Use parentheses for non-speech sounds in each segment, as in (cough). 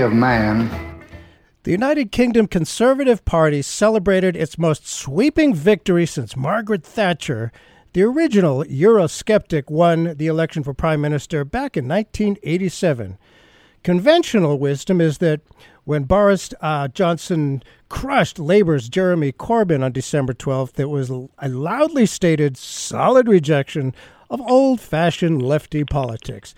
of man. The United Kingdom Conservative Party celebrated its most sweeping victory since Margaret Thatcher. The original Eurosceptic won the election for Prime Minister back in 1987. Conventional wisdom is that when Boris uh, Johnson crushed Labour's Jeremy Corbyn on December 12th, it was a loudly stated solid rejection of old fashioned lefty politics.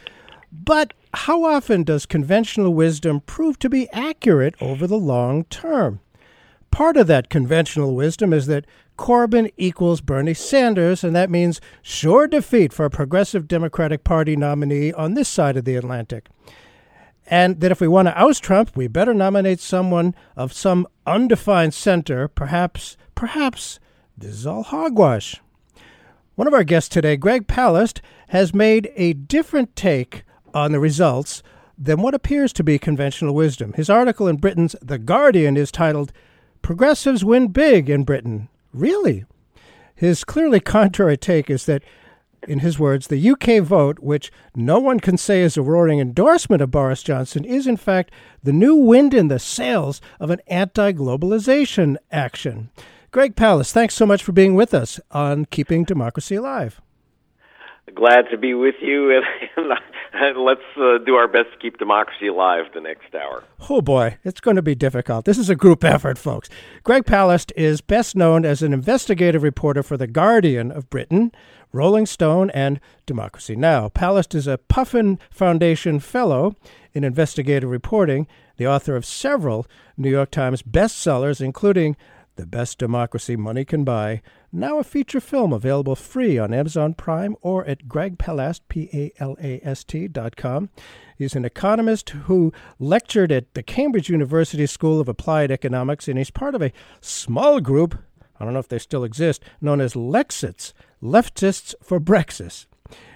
But how often does conventional wisdom prove to be accurate over the long term? Part of that conventional wisdom is that Corbyn equals Bernie Sanders, and that means sure defeat for a progressive Democratic Party nominee on this side of the Atlantic. And that if we want to oust Trump, we better nominate someone of some undefined center, perhaps, perhaps this is all hogwash. One of our guests today, Greg Palast, has made a different take on the results than what appears to be conventional wisdom. His article in Britain's The Guardian is titled Progressives Win Big in Britain. Really? His clearly contrary take is that, in his words, the UK vote, which no one can say is a roaring endorsement of Boris Johnson, is in fact the new wind in the sails of an anti globalization action. Greg Palast, thanks so much for being with us on Keeping Democracy Alive. Glad to be with you, and, and let's uh, do our best to keep democracy alive the next hour. Oh boy, it's going to be difficult. This is a group effort, folks. Greg Palast is best known as an investigative reporter for The Guardian of Britain, Rolling Stone, and Democracy Now! Palast is a Puffin Foundation Fellow in investigative reporting, the author of several New York Times bestsellers, including The Best Democracy Money Can Buy, now a feature film available free on Amazon Prime or at gregpalast, P-A-L-A-S-T dot com. He's an economist who lectured at the Cambridge University School of Applied Economics, and he's part of a small group, I don't know if they still exist, known as Lexits, Leftists for Brexit.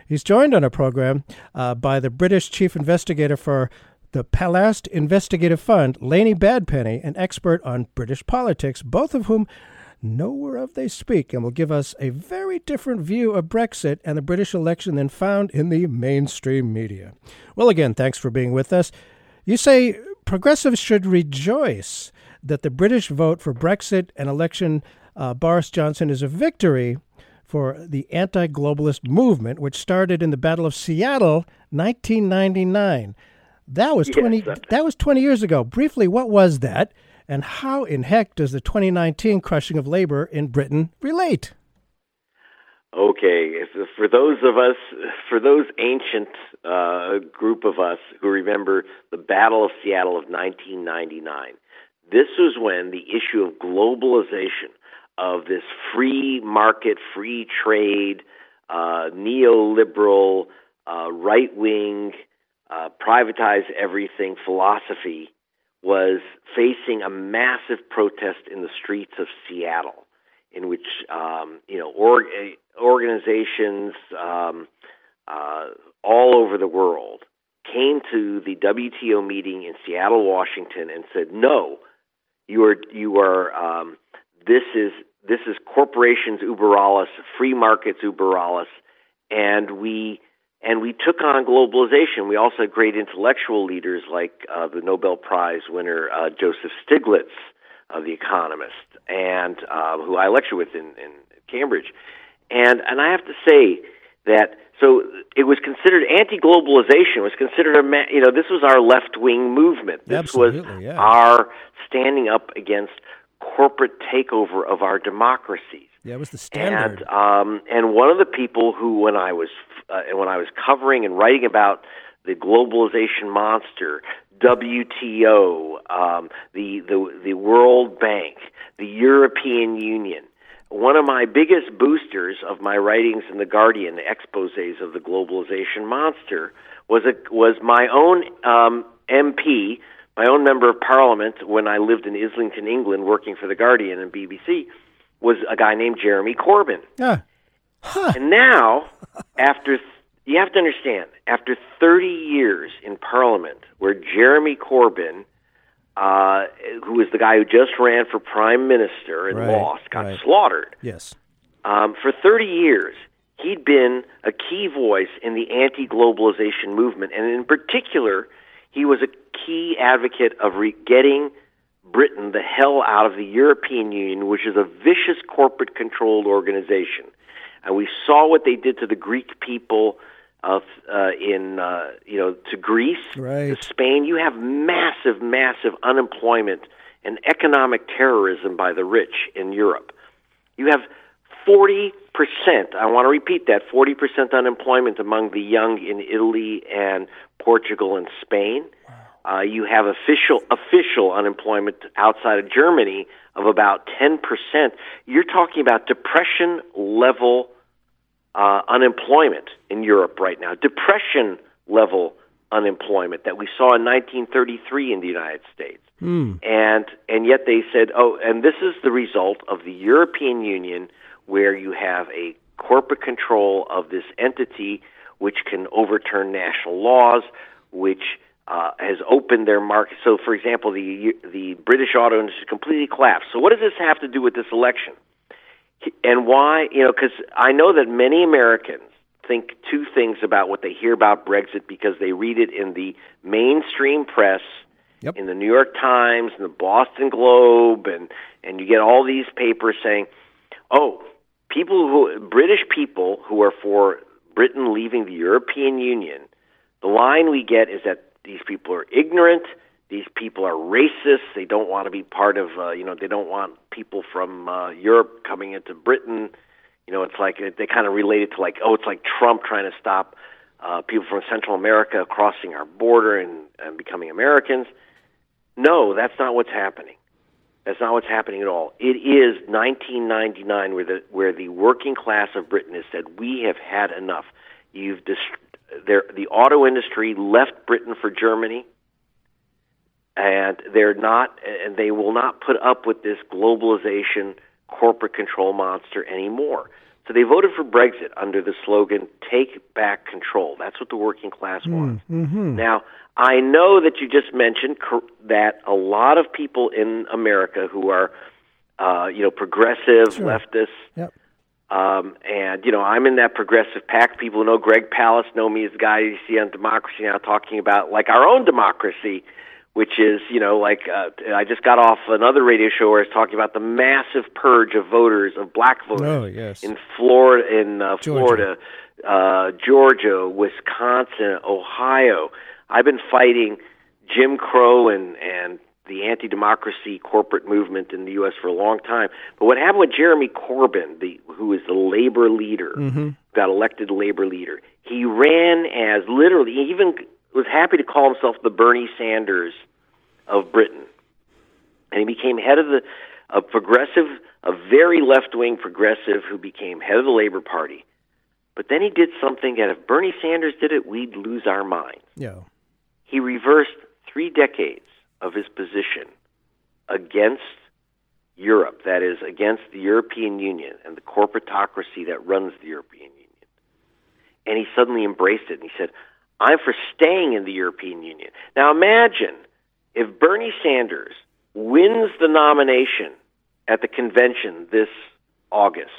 He's joined on a program uh, by the British chief investigator for the Palast Investigative Fund, Leni Badpenny, an expert on British politics, both of whom know whereof they speak and will give us a very different view of Brexit and the British election than found in the mainstream media. Well, again, thanks for being with us. You say progressives should rejoice that the British vote for Brexit and election uh, Boris Johnson is a victory for the anti globalist movement, which started in the Battle of Seattle, 1999. That was 20, Yes. that was 20 years ago. Briefly, what was that? And how in heck does the 2019 crushing of labor in Britain relate? Okay, if, for those of us, for those ancient uh, group of us who remember the Battle of Seattle of 1999, this was when the issue of globalization, of this free market, free trade, uh, neoliberal, uh, right wing, uh, privatize everything philosophy was facing a massive protest in the streets of Seattle, in which um, you know org- organizations um, uh, all over the world came to the WTO meeting in Seattle, Washington, and said, "No, you are you are um, this is this is corporations uber alles, free markets uber alles, and we." And we took on globalization. We also had great intellectual leaders like uh, the Nobel Prize winner uh, Joseph Stiglitz, of The Economist, and uh, who I lecture with in, in Cambridge. And and I have to say that so it was considered anti-globalization was considered a you know this was our left-wing movement. This Absolutely, was yeah. our standing up against corporate takeover of our democracies. Yeah, it was the standard. And um, and one of the people who, when I was uh, when I was covering and writing about the globalization monster, WTO, um, the the the World Bank, the European Union. One of my biggest boosters of my writings in the Guardian, the exposés of the globalization monster, was a, was my own um, MP, my own member of parliament when I lived in Islington, England, working for the Guardian and BBC, was a guy named Jeremy Corbyn. Yeah. And now, after th- you have to understand, after 30 years in Parliament, where Jeremy Corbyn, uh, who was the guy who just ran for Prime Minister and Right, lost, got right. slaughtered. Yes. Um, for 30 years, he'd been a key voice in the anti globalization movement, and in particular, he was a key advocate of re- getting Britain the hell out of the European Union, which is a vicious corporate controlled organization. And we saw what they did to the Greek people of uh, in uh, you know to Greece, Right. to Spain. You have massive, massive unemployment and economic terrorism by the rich in Europe. You have 40%, I want to repeat that, 40% unemployment among the young in Italy and Portugal and Spain. Uh, you have official official unemployment outside of Germany of about 10%. You're talking about depression level uh, unemployment in Europe right now. Depression level unemployment that we saw in 1933 in the United States. And and yet they said, "Oh, and this is the result of the European Union where you have a corporate control of this entity which can overturn national laws, which uh, has opened their market. So, for example, the the British auto industry completely collapsed. So, what does this have to do with this election? And why? You know, because I know that many Americans think two things about what they hear about Brexit because they read it in the mainstream press, Yep. in the New York Times, and the Boston Globe, and and you get all these papers saying, "Oh, people who British people who are for Britain leaving the European Union." The line we get is that these people are ignorant. These people are racist. They don't want to be part of, uh, you know, they don't want people from uh, Europe coming into Britain. You know, it's like they kind of relate it to like, oh, it's like Trump trying to stop uh, people from Central America crossing our border and, and becoming Americans. No, that's not what's happening. That's not what's happening at all. It is 1999 where the where the working class of Britain has said we have had enough. You've dist- the auto industry left Britain for Germany, and they're not, and they will not put up with this globalization corporate control monster anymore. So they voted for Brexit under the slogan "Take back control." That's what the working class wants. Now, I know that you just mentioned cor- that a lot of people in America who are, uh, you know, progressive Sure. leftists, Yep. Um, and you know, I'm in that progressive pack. People who know Greg Palast know me as the guy you see on Democracy Now talking about like our own democracy, which is you know like uh, I just got off another radio show where I was talking about the massive purge of voters of black voters Oh, yes. in Florida, in uh, Georgia. Florida, uh, Georgia, Wisconsin, Ohio. I've been fighting Jim Crow and and the anti-democracy corporate movement in the U.S. for a long time. But what happened with Jeremy Corbyn, the who is the labor leader, mm-hmm. got elected labor leader. He ran as literally, he even was happy to call himself the Bernie Sanders of Britain, and he became head of the a progressive, a very left-wing progressive who became head of the Labor Party. But then he did something that if Bernie Sanders did it, we'd lose our minds. Yeah. He reversed three decades of his position against Europe, that is, against the European Union and the corporatocracy that runs the European Union. And he suddenly embraced it and he said, I'm for staying in the European Union. Now imagine if Bernie Sanders wins the nomination at the convention this August.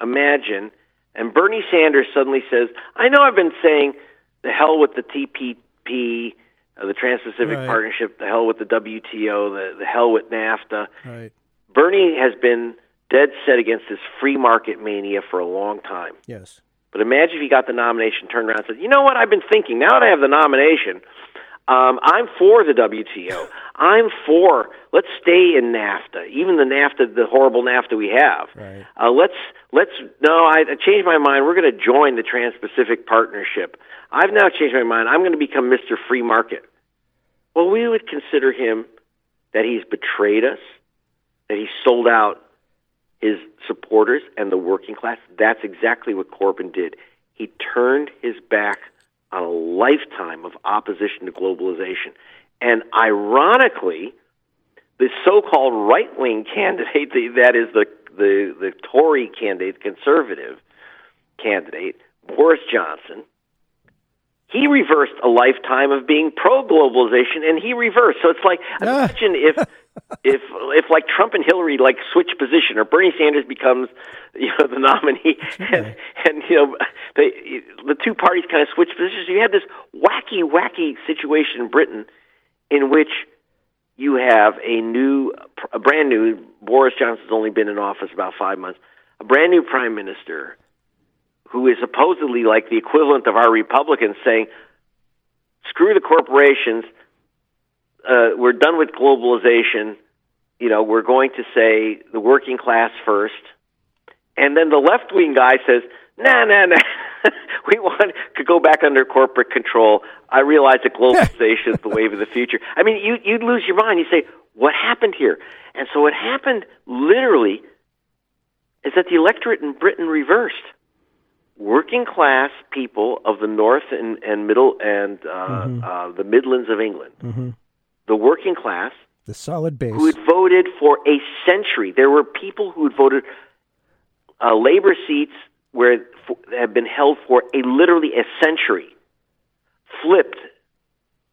Imagine, and Bernie Sanders suddenly says, I know I've been saying the hell with the TPP, uh, the Trans Pacific Right. Partnership, the hell with the WTO, the, the hell with NAFTA. Right. Bernie has been dead set against this free market mania for a long time. Yes. But imagine if he got the nomination, turned around and said, "You know what? I've been thinking. Now that I have the nomination, um, I'm for the WTO. I'm for let's stay in NAFTA, even the NAFTA, the horrible NAFTA we have. Right. Uh, let's let's no, I, I changed my mind. We're going to join the Trans-Pacific Partnership. I've now changed my mind. I'm going to become Mr. Free Market. Well, we would consider him that he's betrayed us, that he sold out his supporters and the working class. That's exactly what Corbyn did. He turned his back on a lifetime of opposition to globalization. And ironically, the so-called right-wing candidate, that is the the the Tory candidate, conservative candidate, Boris Johnson, he reversed a lifetime of being pro-globalization, and he reversed. So it's like ah. imagine if (laughs) if if like Trump and Hillary like switch position, or Bernie Sanders becomes you know the nominee, and and you know they, the two parties kind of switch positions. You had this wacky, wacky situation in Britain in which you have a new, a brand new Boris Johnson's only been in office about five months, a brand new prime minister who is supposedly like the equivalent of our Republicans saying, "Screw the corporations." Uh, we're done with globalization. You know, we're going to say the working class first. And then the left wing guy says, nah, nah, nah. (laughs) we want to go back under corporate control. I realize that globalization is the wave of the future. I mean, you, you'd lose your mind. You say, what happened here? And so what happened literally is that the electorate in Britain reversed. Working class people of the north and, and middle and uh, mm-hmm. uh, the Midlands of England, mm-hmm. the working class, the solid base, who had voted for a century. There were people who had voted uh, labor seats where for, have been held for a literally a century, flipped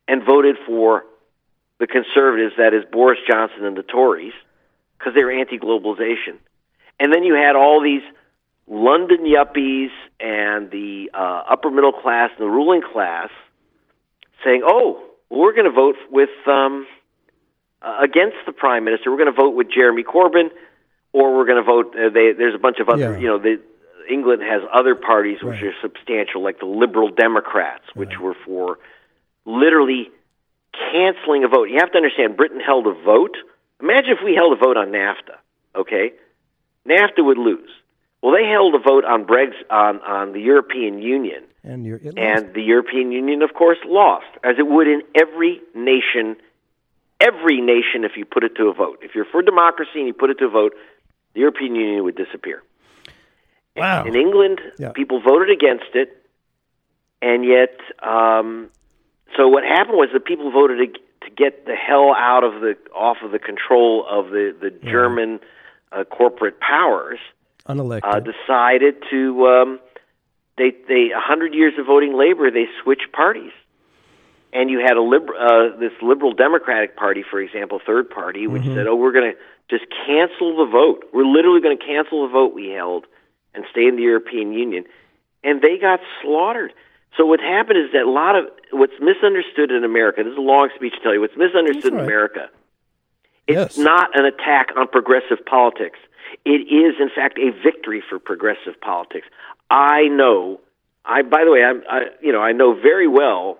and voted for the conservatives, that is Boris Johnson and the Tories, because they were anti-globalization. And then you had all these London yuppies and the uh, upper middle class and the ruling class saying, "Oh, we're going to vote with um, uh, against the prime minister. We're going to vote with Jeremy Corbyn, or we're going to vote." Uh, they, there's a bunch of other, Yeah. you know, the, England has other parties which Right. are substantial, like the Liberal Democrats, which Right. were for literally canceling a vote. You have to understand, Britain held a vote. Imagine if we held a vote on NAFTA. Okay, NAFTA would lose. Well, they held a vote on Brexit on on the European Union, and you're it lost. and the European Union, of course, lost, as it would in every nation. Every nation, if you put it to a vote, if you're for democracy and you put it to a vote, the European Union would disappear. wow. In England, Yeah. people voted against it, and yet, um, so what happened was that people voted ag- to get the hell out of the off of the control of the the German uh, corporate powers. Unelected. Uh, decided to um, they they a hundred years of voting labor. They switched parties, and you had a liber- uh, this liberal Democratic Party, for example, third party, which said, "Oh, we're going to just cancel the vote. We're literally going to cancel the vote we held and stay in the European Union." And they got slaughtered. So what happened is that a lot of what's misunderstood in America. This is a long speech to tell you what's misunderstood That's in. America. It's Yes. not an attack on progressive politics. It is, in fact, a victory for progressive politics. I know. I, by the way, I'm, I, you know, I know very well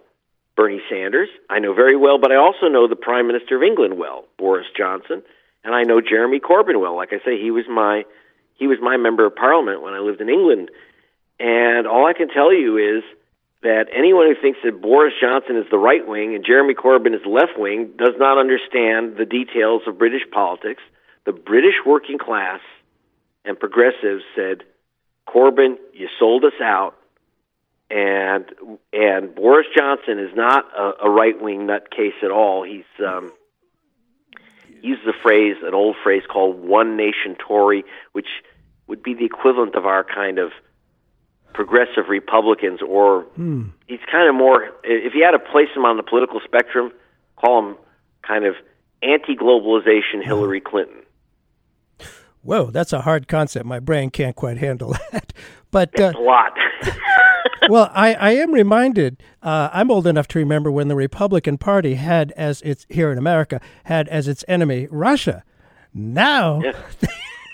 Bernie Sanders. I know very well, but I also know the Prime Minister of England well, Boris Johnson, and I know Jeremy Corbyn well. Like I say, he was my he was my member of Parliament when I lived in England, and all I can tell you is that anyone who thinks that Boris Johnson is the right wing and Jeremy Corbyn is left wing does not understand the details of British politics. The British working class and progressives said, "Corbyn, you sold us out." And and Boris Johnson is not a, a right wing nutcase at all. He's um, he uses a phrase, an old phrase called "one nation Tory," which would be the equivalent of our kind of progressive Republicans, or he's kind of more. If you had to place him on the political spectrum, call him kind of anti-globalization Hillary Clinton. Whoa, that's a hard concept. My brain can't quite handle (laughs) that. But uh, A lot. (laughs) (laughs) well, I, I am reminded. Uh, I'm old enough to remember when the Republican Party had as its here in America had as its enemy Russia. Now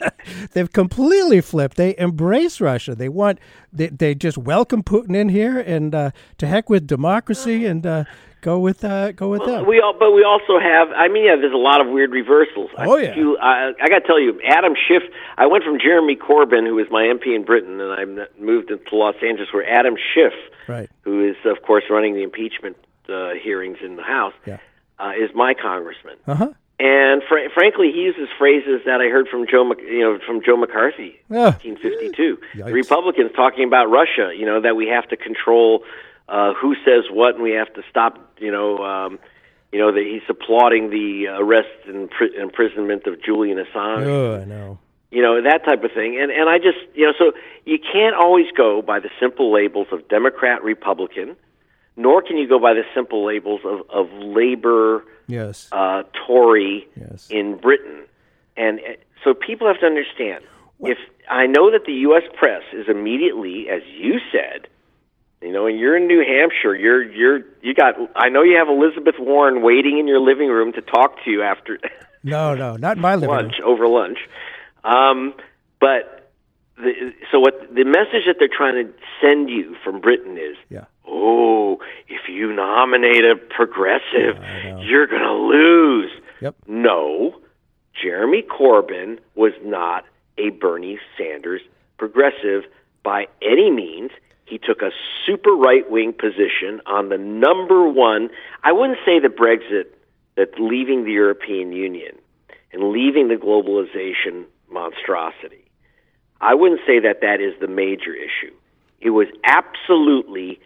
(laughs) they've completely flipped. They embrace Russia. They want they, they just welcome Putin in here and uh, to heck with democracy and uh, go with uh, go with them. we all, but we also have. I mean, yeah, there's a lot of weird reversals. Oh, I, yeah. You, I, I got to tell you, Adam Schiff. I went from Jeremy Corbyn, who was my MP in Britain, and I moved to Los Angeles, where Adam Schiff, Right. who is of course running the impeachment uh, hearings in the House, Yeah. uh, is my congressman. Uh huh. And fr- frankly, he uses phrases that I heard from Joe, Mc- you know, from Joe McCarthy, Yeah. 1952. Yikes. Republicans talking about Russia, you know, that we have to control uh, who says what, and we have to stop, you know, um, you know, that he's applauding the arrest and pri- imprisonment of Julian Assange Oh, I know. you know that type of thing and and i just you know so you can't always go by the simple labels of democrat republican nor can you go by the simple labels of of labor Yes. uh tory Yes. in britain and uh, so people have to understand if i know that the us press is immediately as you said you know, and you're in New Hampshire. You're you're you got. I know you have Elizabeth Warren waiting in your living room to talk to you after (laughs) No, no, not my living room. lunch over lunch. Um, but the, so what the message that they're trying to send you from Britain is, Yeah. Oh, if you nominate a progressive, know. you're going to lose. Yep. No, Jeremy Corbyn was not a Bernie Sanders progressive by any means. He took a super right wing position on the number one. I wouldn't say that Brexit, that leaving the European Union and leaving the globalization monstrosity, I wouldn't say that that is the major issue. It was absolutely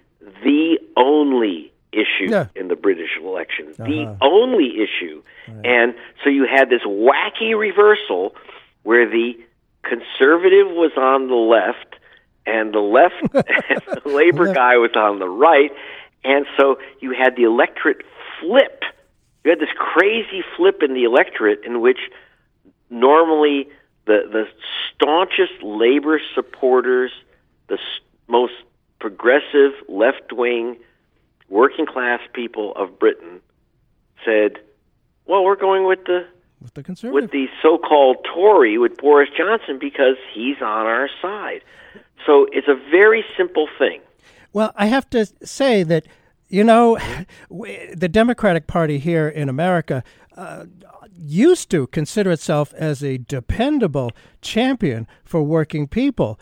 the only issue Yeah. in the British election, the Uh-huh. only issue. And so you had this wacky reversal where the conservative was on the left and the left (laughs) and the labor Left. guy was on the right. And so you had the electorate flip. You had this crazy flip in the electorate in which normally the the staunchest labor supporters, the most progressive left wing working class people of Britain said, "Well, we're going with the With the conservative. with the so-called Tory with Boris Johnson because he's on our side." So it's a very simple thing. Well, I have to say that, you know, (laughs) the Democratic Party here in America uh, used to consider itself as a dependable champion for working people.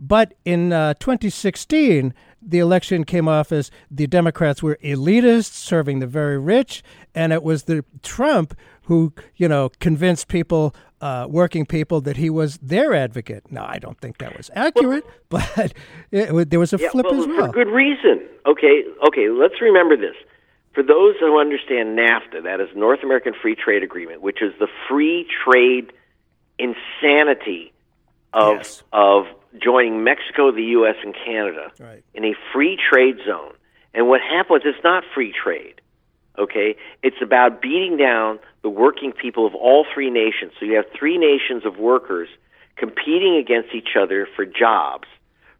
But in uh, 2016, the election came off as the Democrats were elitists serving the very rich, and it was the Trump who, you know, convinced people, uh, working people, that he was their advocate. Now, I don't think that was accurate, (laughs) but it, there was a Yeah, flip well, as well. for good reason. Okay, okay. Let's remember this. For those who understand NAFTA, that is North American Free Trade Agreement, which is the free trade insanity of Yes. of joining Mexico, the U.S., and Canada Right. in a free trade zone. And what happened was it's not free trade. Okay, it's about beating down the working people of all three nations. So you have three nations of workers competing against each other for jobs,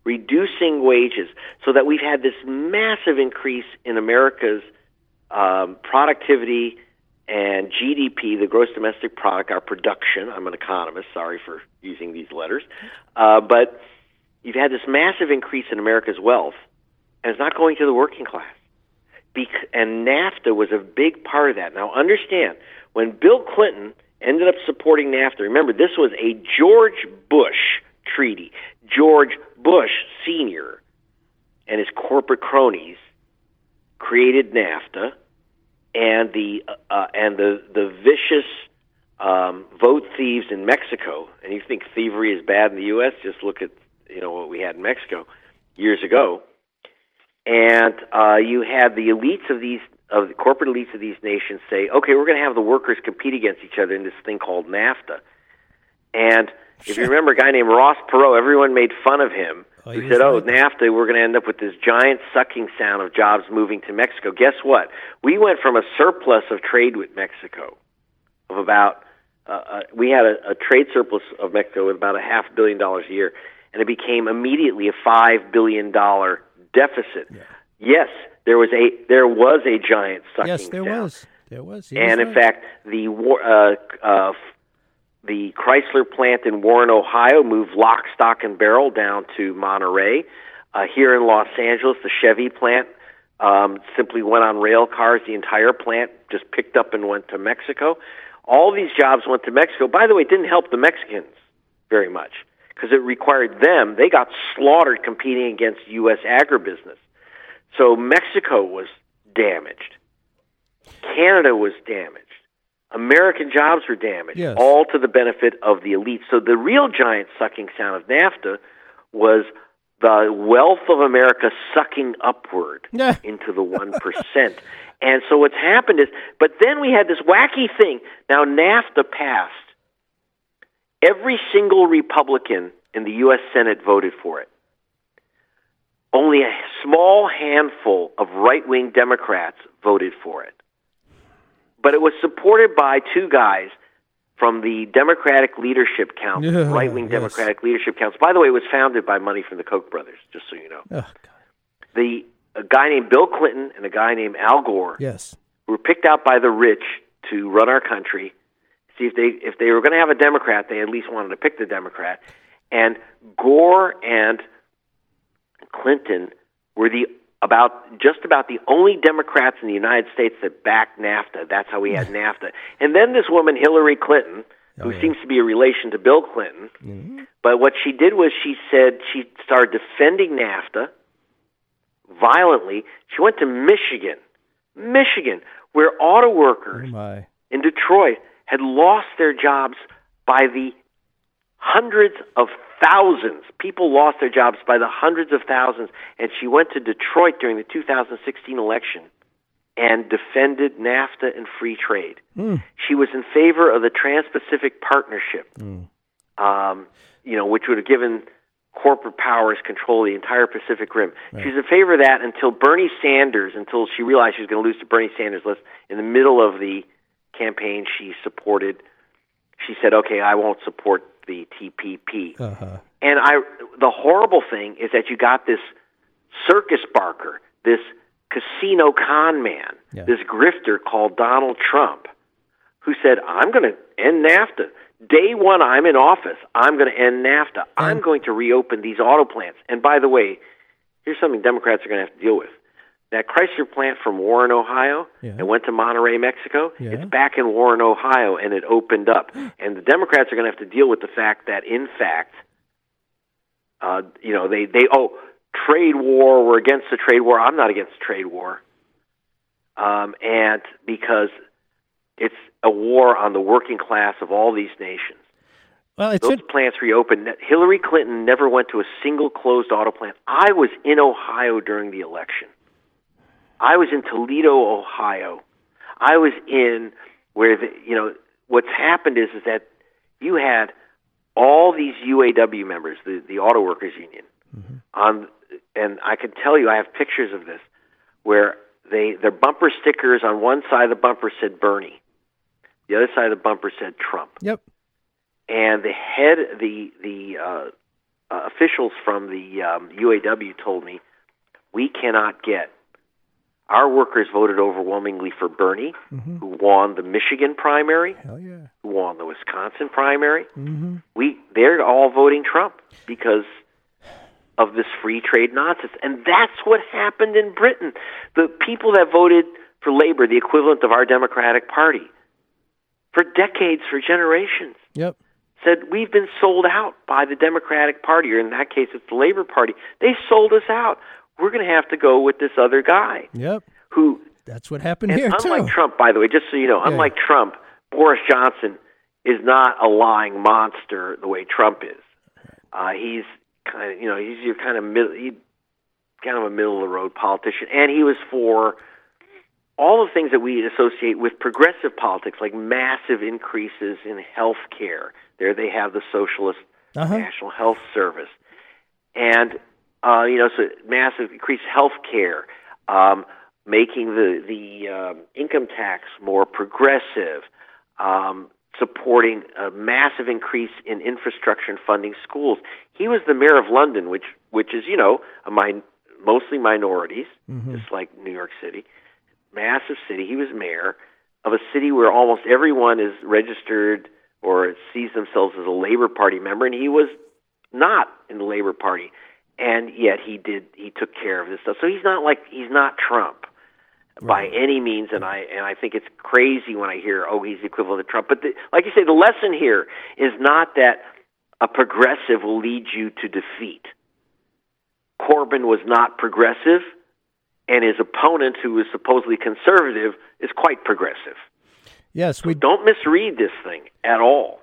reducing wages, so that we've had this massive increase in America's um, productivity and GDP, the gross domestic product, our production. I'm an economist. Sorry for using these letters, uh, but you've had this massive increase in America's wealth, and it's not going to the working class. Bec- and NAFTA was a big part of that. Now, understand, when Bill Clinton ended up supporting NAFTA, remember, this was a George Bush treaty. George Bush Sr. and his corporate cronies created NAFTA, and the uh, and the the vicious um, vote thieves in Mexico. And you think thievery is bad in the U.S.? Just look at you know what we had in Mexico years ago and uh, you had the elites of these of the corporate elites of these nations say, "Okay, we're going to have the workers compete against each other in this thing called NAFTA." And if you remember a guy named Ross Perot, everyone made fun of him. Oh, he who said, "Oh. NAFTA, we're going to end up with this giant sucking sound of jobs moving to Mexico." Guess what? We went from a surplus of trade with Mexico of about uh, uh, we had a, a trade surplus of Mexico with about a half billion dollars a year, and it became immediately a five billion dollar deficit. Yes, there was a there was a giant sucking yes, there sound. was. There was. He And was in right. fact, the war, uh, uh, the Chrysler plant in Warren, Ohio, moved lock, stock, and barrel down to Monterrey. Uh, here in Los Angeles, the Chevy plant um, simply went on rail cars. The entire plant just picked up and went to Mexico. All these jobs went to Mexico. By the way, it didn't help the Mexicans very much because it required them. They got slaughtered competing against U.S. agribusiness. So Mexico was damaged. Canada was damaged. American jobs were damaged, Yes. all to the benefit of the elite. So the real giant sucking sound of NAFTA was the wealth of America sucking upward (laughs) into the 1%. and so what's happened is, but then we had this wacky thing. Now, NAFTA passed. Every single Republican in the U.S. Senate voted for it. Only a small handful of right wing Democrats voted for it. But it was supported by two guys from the Democratic Leadership Council, Yeah, right wing yes. Democratic Leadership Council. By the way, it was founded by money from the Koch brothers, just so you know. Oh, Ugh, The a guy named Bill Clinton and a guy named Al Gore yes. were picked out by the rich to run our country. See if they if they were going to have a Democrat, they at least wanted to pick the Democrat. And Gore and Clinton were the about just about the only Democrats in the United States that backed NAFTA. That's how we had NAFTA. And then this woman Hillary Clinton, who oh, seems to be a relation to Bill Clinton, mm-hmm. but what she did was she said she started defending NAFTA violently. She went to Michigan, Michigan, where auto Oh workers my. in Detroit had lost their jobs by the hundreds of thousands. People lost their jobs by the hundreds of thousands. And she went to Detroit during the 2016 election and defended NAFTA and free trade. She was in favor of the Trans Pacific Partnership, um, you know, which would have given corporate powers control of the entire Pacific Rim. She was in favor of that until Bernie Sanders, until she realized she was going to lose to Bernie Sanders. In the middle of the campaign, she supported. She said, "Okay, I won't support the TPP." Uh-huh. And I, the horrible thing is that you got this circus barker, this casino con man, Yeah. this grifter called Donald Trump, who said, "I'm going to end NAFTA." Day one, I'm in office. I'm going to end NAFTA. I'm going to reopen these auto plants. And by the way, here's something Democrats are going to have to deal with. That Chrysler plant from Warren, Ohio, Yeah. and went to Monterrey, Mexico. Yeah. It's back in Warren, Ohio, and it opened up. (gasps) And the Democrats are going to have to deal with the fact that, in fact, uh, you know, they they oh trade war. We're against the trade war. I'm not against the trade war. Um, and because it's a war on the working class of all these nations. Well, it's Those in, plants reopened. Hillary Clinton never went to a single closed auto plant. I was in Ohio during the election. I was in Toledo, Ohio. I was in where the you know what's happened is is that you had all these UAW members, the the Auto Workers Union, on, and I can tell you, I have pictures of this where they their bumper stickers on one side of the bumper said Bernie, the other side of the bumper said Trump yep. and the head, the the uh, uh, officials from the um, UAW told me we cannot get. Our workers voted overwhelmingly for Bernie, who won the Michigan primary, yeah. who won the Wisconsin primary. Mm-hmm. We they're all voting Trump because of this free trade nonsense, and that's what happened in Britain. The people that voted for Labor, the equivalent of our Democratic Party, for decades, for generations Yep. said we've been sold out by the Democratic Party, or in that case, it's the Labor Party. They sold us out. We're going to have to go with this other guy Yep. who, That's what happened here unlike too. Trump, by the way, just so you know, Yeah. unlike Trump, Boris Johnson is not a lying monster the way Trump is. Uh, he's kind of, you know, he's your kind of middle, he, kind of a middle of the road politician, and he was for all the things that we associate with progressive politics, like massive increases in health care. There they have the socialist Uh-huh. National Health Service, and uh, you know, so massive increased health care, um, making the the um, income tax more progressive, um, supporting a massive increase in infrastructure and funding schools. He was the mayor of London, which which is you know a min- mostly minorities, just like New York City, massive city. He was mayor of a city where almost everyone is registered or sees themselves as a Labor Party member, and he was not in the Labor Party, and yet he did he took care of this stuff. So he's not like he's not Trump by any means, and I and I think it's crazy when I hear oh he's the equivalent of Trump. But the, like you say, the lesson here is not that a progressive will lead you to defeat. Corbyn was not progressive, and his opponent, who is supposedly conservative, is quite progressive. Yes, we so don't misread this thing at all.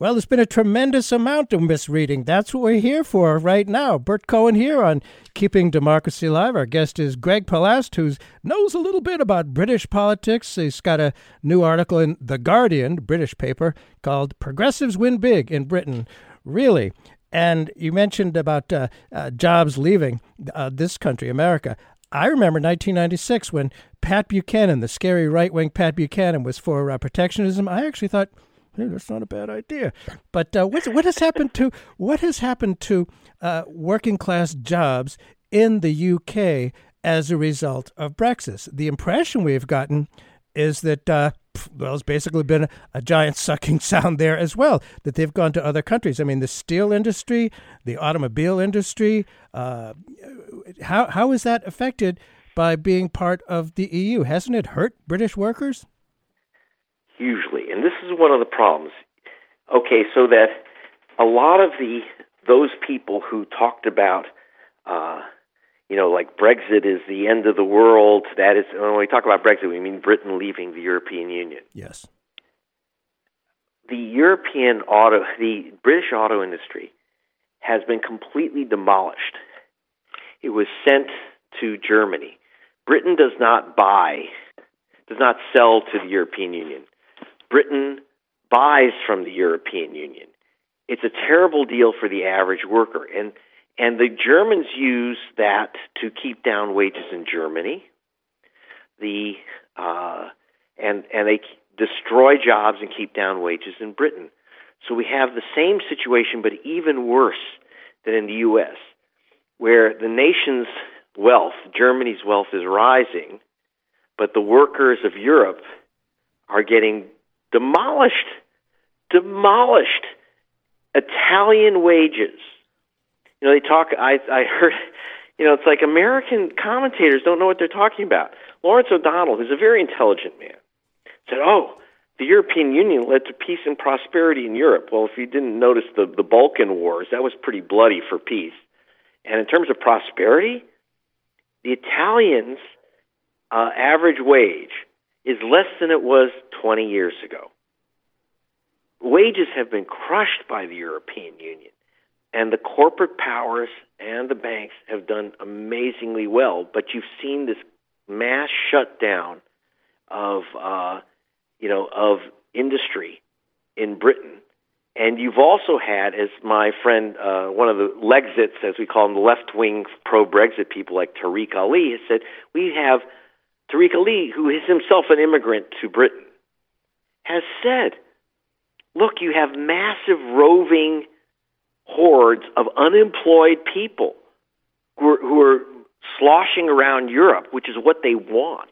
Well, there's been a tremendous amount of misreading. That's what we're here for right now. Burt Cohen here on Keeping Democracy Alive. Our guest is Greg Palast, who knows a little bit about British politics. He's got a new article in The Guardian, British paper, called Progressives Win Big in Britain. Really? And you mentioned about uh, uh, jobs leaving uh, this country, America. I remember 1996 when Pat Buchanan, the scary right wing Pat Buchanan, was for uh, protectionism. I actually thought, hey, that's not a bad idea. But uh, what, what has happened to what has happened to uh, working class jobs in the UK as a result of Brexit? The impression we've gotten is that uh, well, it's basically been a, a, giant sucking (laughs) sound there as well. That they've gone to other countries. I mean, the steel industry, the automobile industry. Uh, how how is that affected by being part of the EU? Hasn't it hurt British workers? Hugely. And this is one of the problems. Okay, so that a lot of the those people who talked about uh, you know, like Brexit is the end of the world. That is, when we talk about Brexit, we mean Britain leaving the European Union. Yes. The European auto, the British auto industry has been completely demolished. It was sent to Germany. Britain does not buy, does not sell to the European Union. Britain buys from the European Union. It's a terrible deal for the average worker. And, and the Germans use that to keep down wages in Germany. The, uh, and, and they destroy jobs and keep down wages in Britain. So we have the same situation, but even worse than in the U.S., where the nation's wealth, Germany's wealth, is rising, but the workers of Europe are getting demolished, demolished Italian wages. You know, they talk. I I heard. You know, it's like American commentators don't know what they're talking about. Lawrence O'Donnell, who's a very intelligent man, said, "Oh, the European Union led to peace and prosperity in Europe." Well, if you didn't notice the the Balkan Wars, that was pretty bloody for peace. And in terms of prosperity, the Italians' uh, average wage is less than it was 20 years ago. Wages have been crushed by the European Union, and the corporate powers and the banks have done amazingly well. But you've seen this mass shutdown of, uh, you know, of industry in Britain. And you've also had, as my friend, uh, one of the Lexits, as we call them, the left wing pro Brexit people like Tariq Ali, has said, we have Tariq Ali, who is himself an immigrant to Britain, has said, look, you have massive roving hordes of unemployed people who are, who are sloshing around Europe, which is what they want.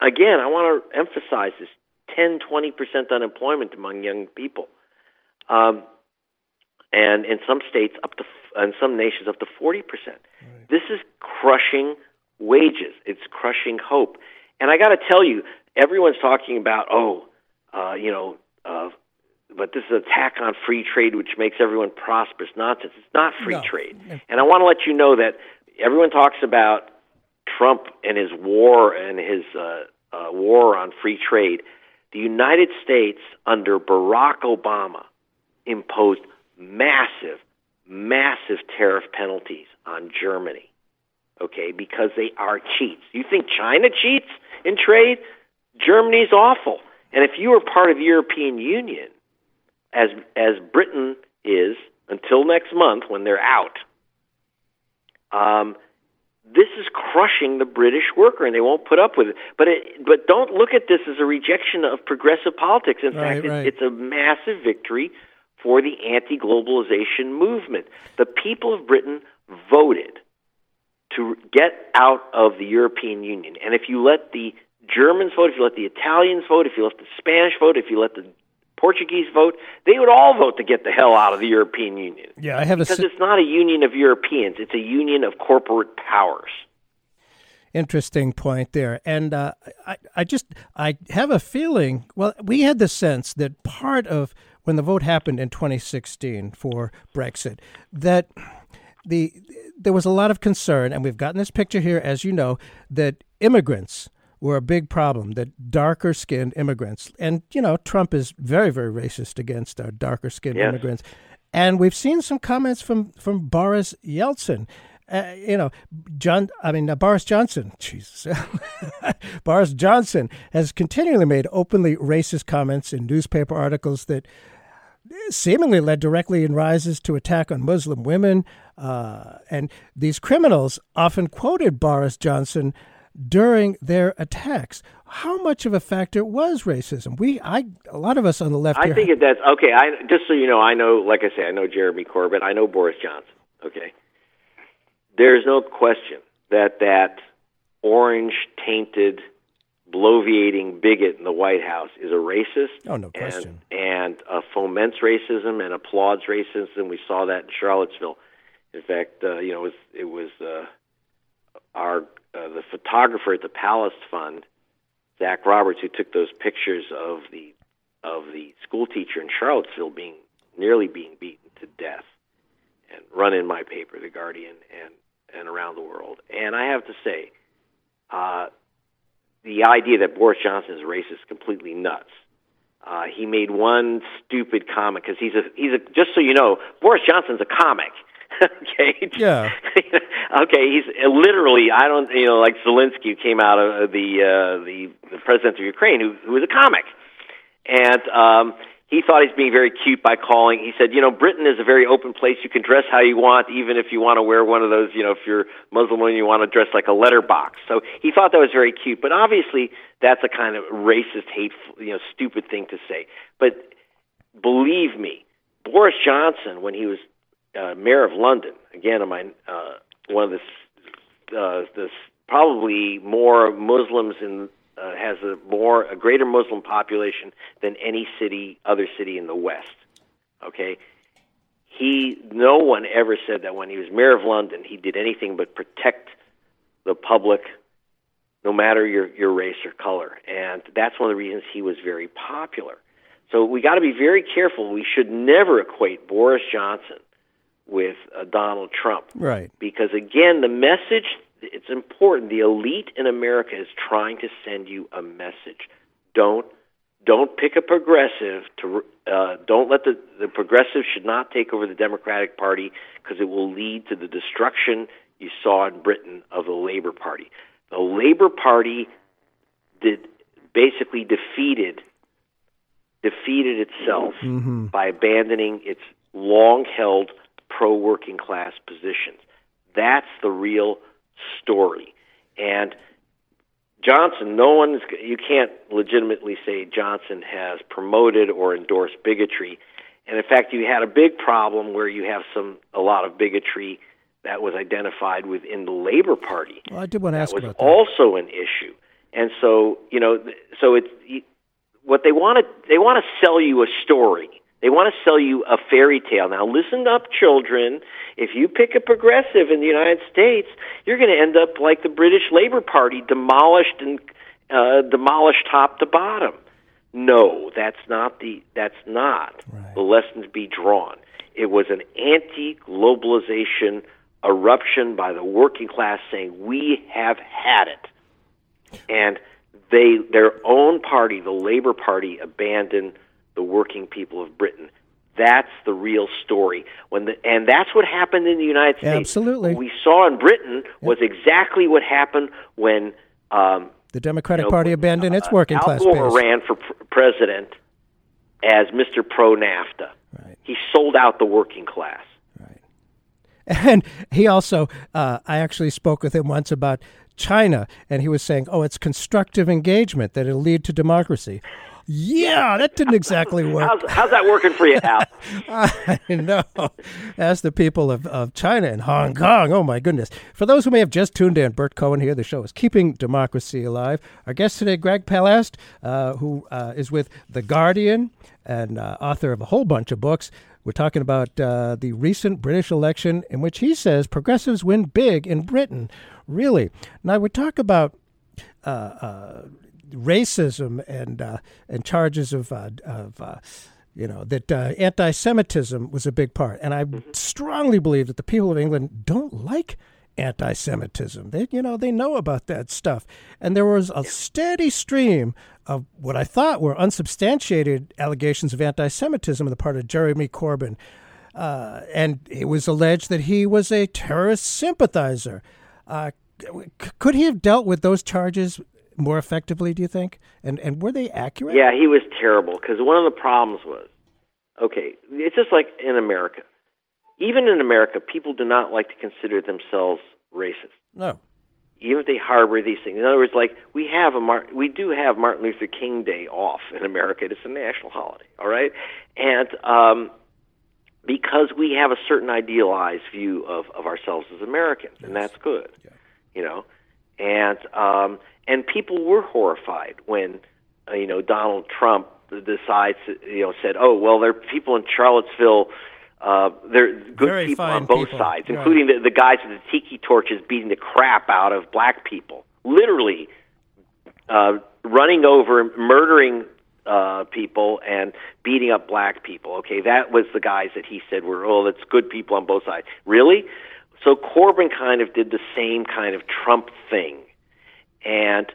Again, I want to emphasize this 10, 20% unemployment among young people. Um, and in some states, up to, in some nations, up to 40%. Right. This is crushing wages. It's crushing hope. And I got to tell you, everyone's talking about, oh, uh, you know, uh, but this is an attack on free trade, which makes everyone prosperous. Nonsense. It's not free no. trade. And I want to let you know that everyone talks about Trump and his war and his uh, uh, war on free trade. The United States, under Barack Obama, imposed massive, massive tariff penalties on Germany. Okay, because they are cheats. You think China cheats? in trade, Germany's awful. And if you are part of the European Union, as as Britain is until next month when they're out, um, this is crushing the British worker, and they won't put up with it. But it, but don't look at this as a rejection of progressive politics. In right, fact, right. It's, it's a massive victory for the anti-globalization movement. The people of Britain voted to get out of the European Union. And if you let the Germans vote, if you let the Italians vote, if you let the Spanish vote, if you let the Portuguese vote, they would all vote to get the hell out of the European Union. Yeah, I have because a because it's not a union of Europeans; it's a union of corporate powers. Interesting point there, and uh, I, I just I have a feeling. Well, we had the sense that part of when the vote happened in 2016 for Brexit, that the there was a lot of concern, and we've gotten this picture here, as you know, that immigrants were a big problem, that darker skinned immigrants, and, you know, Trump is very, very racist against our darker skinned Yes. immigrants. And we've seen some comments from, from Boris Yeltsin. Uh, you know, John, I mean, uh, Boris Johnson, (laughs) Jesus. (laughs) Boris Johnson has continually made openly racist comments in newspaper articles that seemingly led directly in rises to attack on Muslim women. Uh, and these criminals often quoted Boris Johnson during their attacks. How much of a factor was racism? We, I, a lot of us on the left. I here, think that's okay. I just so you know, I know, like I say, I know Jeremy Corbyn. I know Boris Johnson. Okay, there's no question that that orange tainted, bloviating bigot in the White House is a racist. Oh, no question. And, and uh, foments racism and applauds racism. We saw that in Charlottesville. In fact, uh, you know, it was, it was uh, our uh, the photographer at the Palast Fund, Zach Roberts, who took those pictures of the of the school teacher in Charlottesville being nearly being beaten to death, and run in my paper, The Guardian, and and around the world. And I have to say, uh, the idea that Boris Johnson is racist is completely nuts. Uh, he made one stupid comment because he's a he's a just so you know, Boris Johnson's a comic. Okay. Yeah. (laughs) okay. He's literally I don't you know like Zelensky who came out of the uh, the the president of Ukraine who who was a comic, and um, he thought he's being very cute by calling. He said, you know, Britain is a very open place. You can dress how you want, even if you want to wear one of those. You know, if you're Muslim and you want to dress like a letterbox. So he thought that was very cute. But obviously, that's a kind of racist, hateful, you know, stupid thing to say. But believe me, Boris Johnson, when he was uh, mayor of London, again, uh, one of the uh, this probably more Muslims in uh, has a more a greater Muslim population than any city other city in the West. Okay, he no one ever said that when he was mayor of London he did anything but protect the public, no matter your your race or color, and that's one of the reasons he was very popular. So we got to be very careful. We should never equate Boris Johnson with uh, Donald Trump right. because again the message it's important the elite in america is trying to send you a message don't don't pick a progressive to uh, don't let the the progressive should not take over the democratic party because it will lead to the destruction you saw in britain of the labor party the labor party did basically defeated defeated itself Mm-hmm. by abandoning its long held pro working class positions. That's the real story. And Johnson, no one's you can't legitimately say Johnson has promoted or endorsed bigotry. And in fact, you had a big problem where you have some a lot of bigotry that was identified within the Labor Party. Well, I did want to ask was about that. also an issue. And so, you know, so it's what they want to they want to sell you a story. They want to sell you a fairy tale. Now, listen up, children. If you pick a progressive in the United States, you're going to end up like the British Labor Party, demolished and uh, demolished top to bottom. No, that's not the that's not the lesson to be drawn. It was an anti-globalization eruption by the working class saying we have had it, and they their own party, the Labor Party, abandoned the working people of Britain. That's the real story. When the, and that's what happened in the United States. Absolutely. What we saw in Britain was exactly what happened when um, The Democratic you know, Party abandoned its working Al class Gore base. ran for pr- president as Mr. Pro NAFTA. Right. He sold out the working class. Right. (laughs) And he also, uh, I actually spoke with him once about China, and he was saying, "Oh, it's constructive engagement that it'll lead to democracy." Yeah, that didn't exactly work. How's, how's that working for you, Al? (laughs) I know. As the people of, of China and Hong Kong, oh my goodness. For those who may have just tuned in, Burt Cohen here. The show is Keeping Democracy Alive. Our guest today, Greg Palast, uh, who uh, is with The Guardian and uh, author of a whole bunch of books. We're talking about uh, the recent British election in which he says progressives win big in Britain. Really. Now, we talk about uh, uh, racism and uh, and charges of uh, of uh, you know that uh, anti-Semitism was a big part, and I strongly believe that the people of England don't like anti-Semitism. They, you know, they know about that stuff, and there was a steady stream of what I thought were unsubstantiated allegations of anti-Semitism on the part of Jeremy Corbyn, uh, and it was alleged that he was a terrorist sympathizer. Uh, could he have dealt with those charges more effectively? Do you think? And and were they accurate? Yeah, he was terrible because one of the problems was, okay, it's just like in America. Even in America, people do not like to consider themselves racist. No. Even if they harbor these things. In other words, like we have a Mar- we do have Martin Luther King Day off in America. It's a national holiday, all right, and um, because we have a certain idealized view of, of ourselves as Americans, yes. and that's good, yeah. you know, and um, and people were horrified when uh, you know Donald Trump decides you know said, oh well, there are people in Charlottesville uh, they're good Very people on both people. sides, including right. the, the guys with the tiki torches beating the crap out of black people, literally uh, running over, murdering uh, people, and beating up black people. Okay, that was the guys that he said were oh, that's good people on both sides. Really? So Corbyn kind of did the same kind of Trump thing, and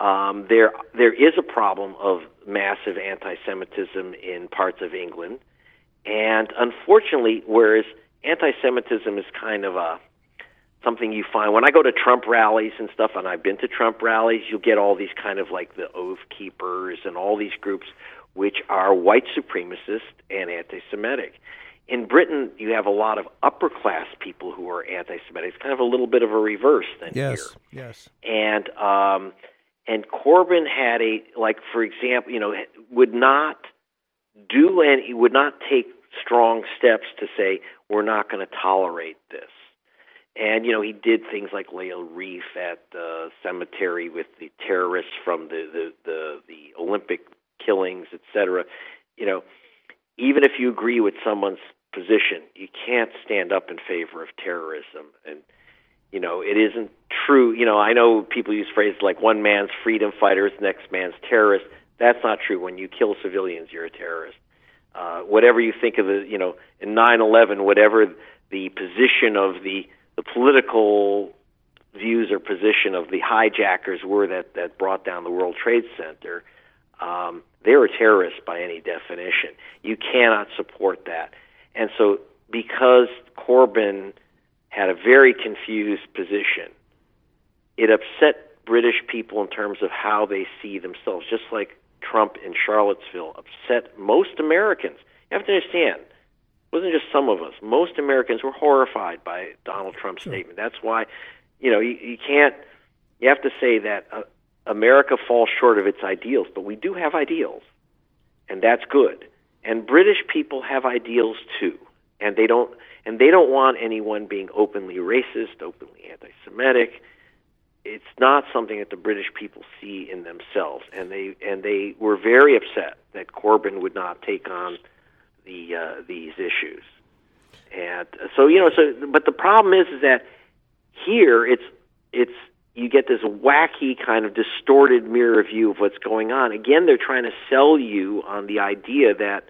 um, there there is a problem of massive anti-Semitism in parts of England and unfortunately, whereas anti-Semitism is kind of a something you find when I go to Trump rallies and stuff, and I've been to Trump rallies, you'll get all these kind of like the Oath Keepers and all these groups which are white supremacist and anti-Semitic. In Britain, you have a lot of upper class people who are anti-Semitic. It's kind of a little bit of a reverse than yes, here. Yes, And um, and Corbyn had a like, for example, you know, would not do and he would not take strong steps to say we're not going to tolerate this. And you know he did things like lay a wreath at the cemetery with the terrorists from the the the, the Olympic killings, etc. You know, even if you agree with someone's position, you can't stand up in favor of terrorism. And you know, it isn't true. You know, I know people use phrases like "one man's freedom fighters, next man's terrorist." That's not true. When you kill civilians, you're a terrorist. Uh, whatever you think of the, you know, in 9/11, whatever the position of the the political views or position of the hijackers were that that brought down the World Trade Center, um, they were terrorists by any definition. You cannot support that, and so because Corbyn had a very confused position, it upset British people in terms of how they see themselves, just like Trump in Charlottesville upset most Americans. You have to understand, it wasn't just some of us. Most Americans were horrified by Donald Trump's sure. statement. That's why, you know, you, you can't. You have to say that uh, America falls short of its ideals, but we do have ideals, and that's good. And British people have ideals too, and they don't. And they don't want anyone being openly racist, openly anti-Semitic it's not something that the British people see in themselves, and they and they were very upset that Corbyn would not take on the uh, these issues. And so you know, so but the problem is, is that here it's it's you get this wacky kind of distorted mirror view of what's going on. Again, they're trying to sell you on the idea that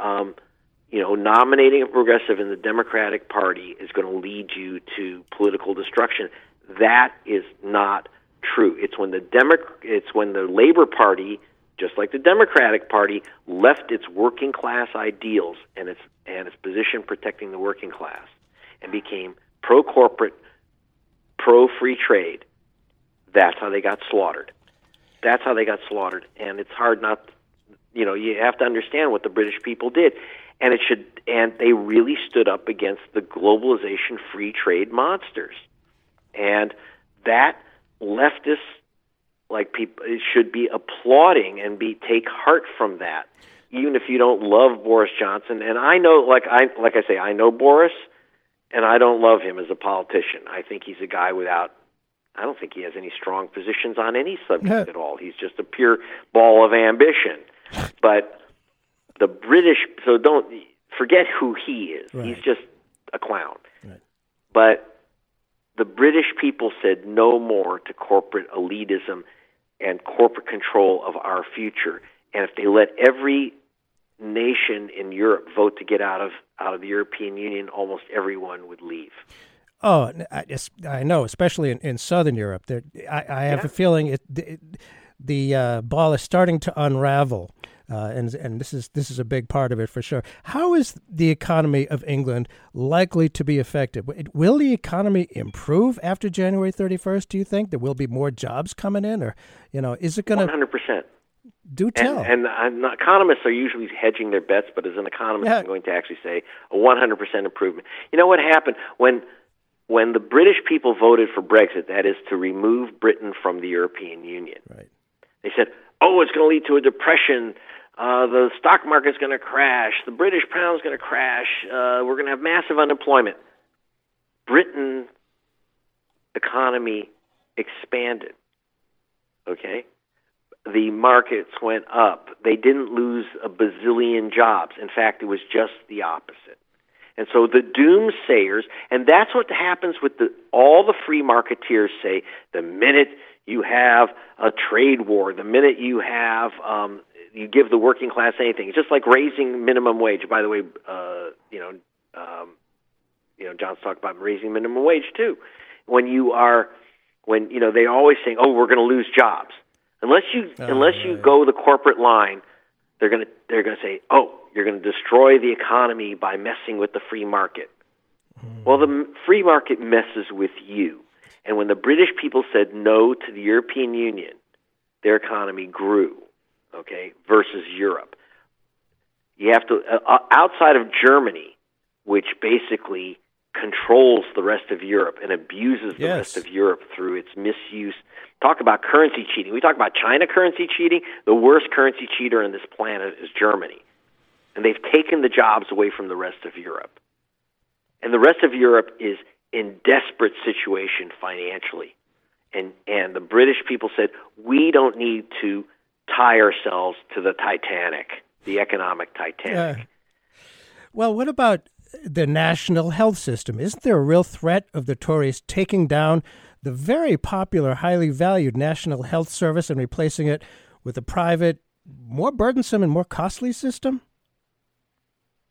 um, you know nominating a progressive in the Democratic Party is going to lead you to political destruction. That is not true. It's when the Demo- it's when the Labor Party, just like the Democratic Party, left its working class ideals and its and its position protecting the working class and became pro corporate, pro free trade. That's how they got slaughtered. That's how they got slaughtered, and it's hard not. You know, you have to understand what the British people did, and it should. And they really stood up against the globalization free trade monsters. And that leftists like people should be applauding and be take heart from that. Even if you don't love Boris Johnson and I know like I like I say I know Boris and I don't love him as a politician. I think he's a guy without I don't think he has any strong positions on any subject at all. He's just a pure ball of ambition but the British so don't forget who he is right. he's just a clown right. but the British people said no more to corporate elitism and corporate control of our future. And if they let every nation in Europe vote to get out of out of the European Union, almost everyone would leave. Oh, I, I know, especially in, in Southern Europe. There, I, I have Yeah. a feeling it, the, the uh, ball is starting to unravel, uh, and and this is this is a big part of it for sure. How is the economy of England likely to be affected? Will the economy improve after January thirty first? Do you think there will be more jobs coming in, or you know, is it going to hundred percent. do tell? And, and uh, economists are usually hedging their bets, but as an economist, Yeah. I'm going to actually say a 100% improvement. You know what happened when when the British people voted for Brexit? That is to remove Britain from the European Union. Right. They said, "Oh, it's going to lead to a depression. Uh, the stock market's going to crash. The British pound's going to crash. Uh, we're going to have massive unemployment." Britain economy expanded. Okay? The markets went up. They didn't lose a bazillion jobs. In fact, it was just the opposite. And so the doomsayers, and that's what happens with the all the free marketeers say the minute you have a trade war, the minute you have um, you give the working class anything. It's just like raising minimum wage. By the way, uh, you know, um, you know, John's talked about raising minimum wage too. When you are, when you know, they always saying, "Oh, we're going to lose jobs," unless you Oh, unless you go the corporate line. They're going to they're going to say, "Oh, you're going to destroy the economy by messing with the free market." Well, the free market messes with you. And when the British people said no to the European Union, their economy grew, okay, versus Europe. You have to, uh, uh, outside of Germany, which basically controls the rest of Europe and abuses the Yes. rest of Europe through its misuse. Talk about currency cheating. We talk about China currency cheating. The worst currency cheater on this planet is Germany. And they've taken the jobs away from the rest of Europe. And the rest of Europe is in desperate situation financially. And and the British people said, "We don't need to tie ourselves to the Titanic, the economic Titanic." Well, what about the national health system? Isn't there a real threat of the Tories taking down the very popular, highly valued National Health Service and replacing it with a private, more burdensome and more costly system?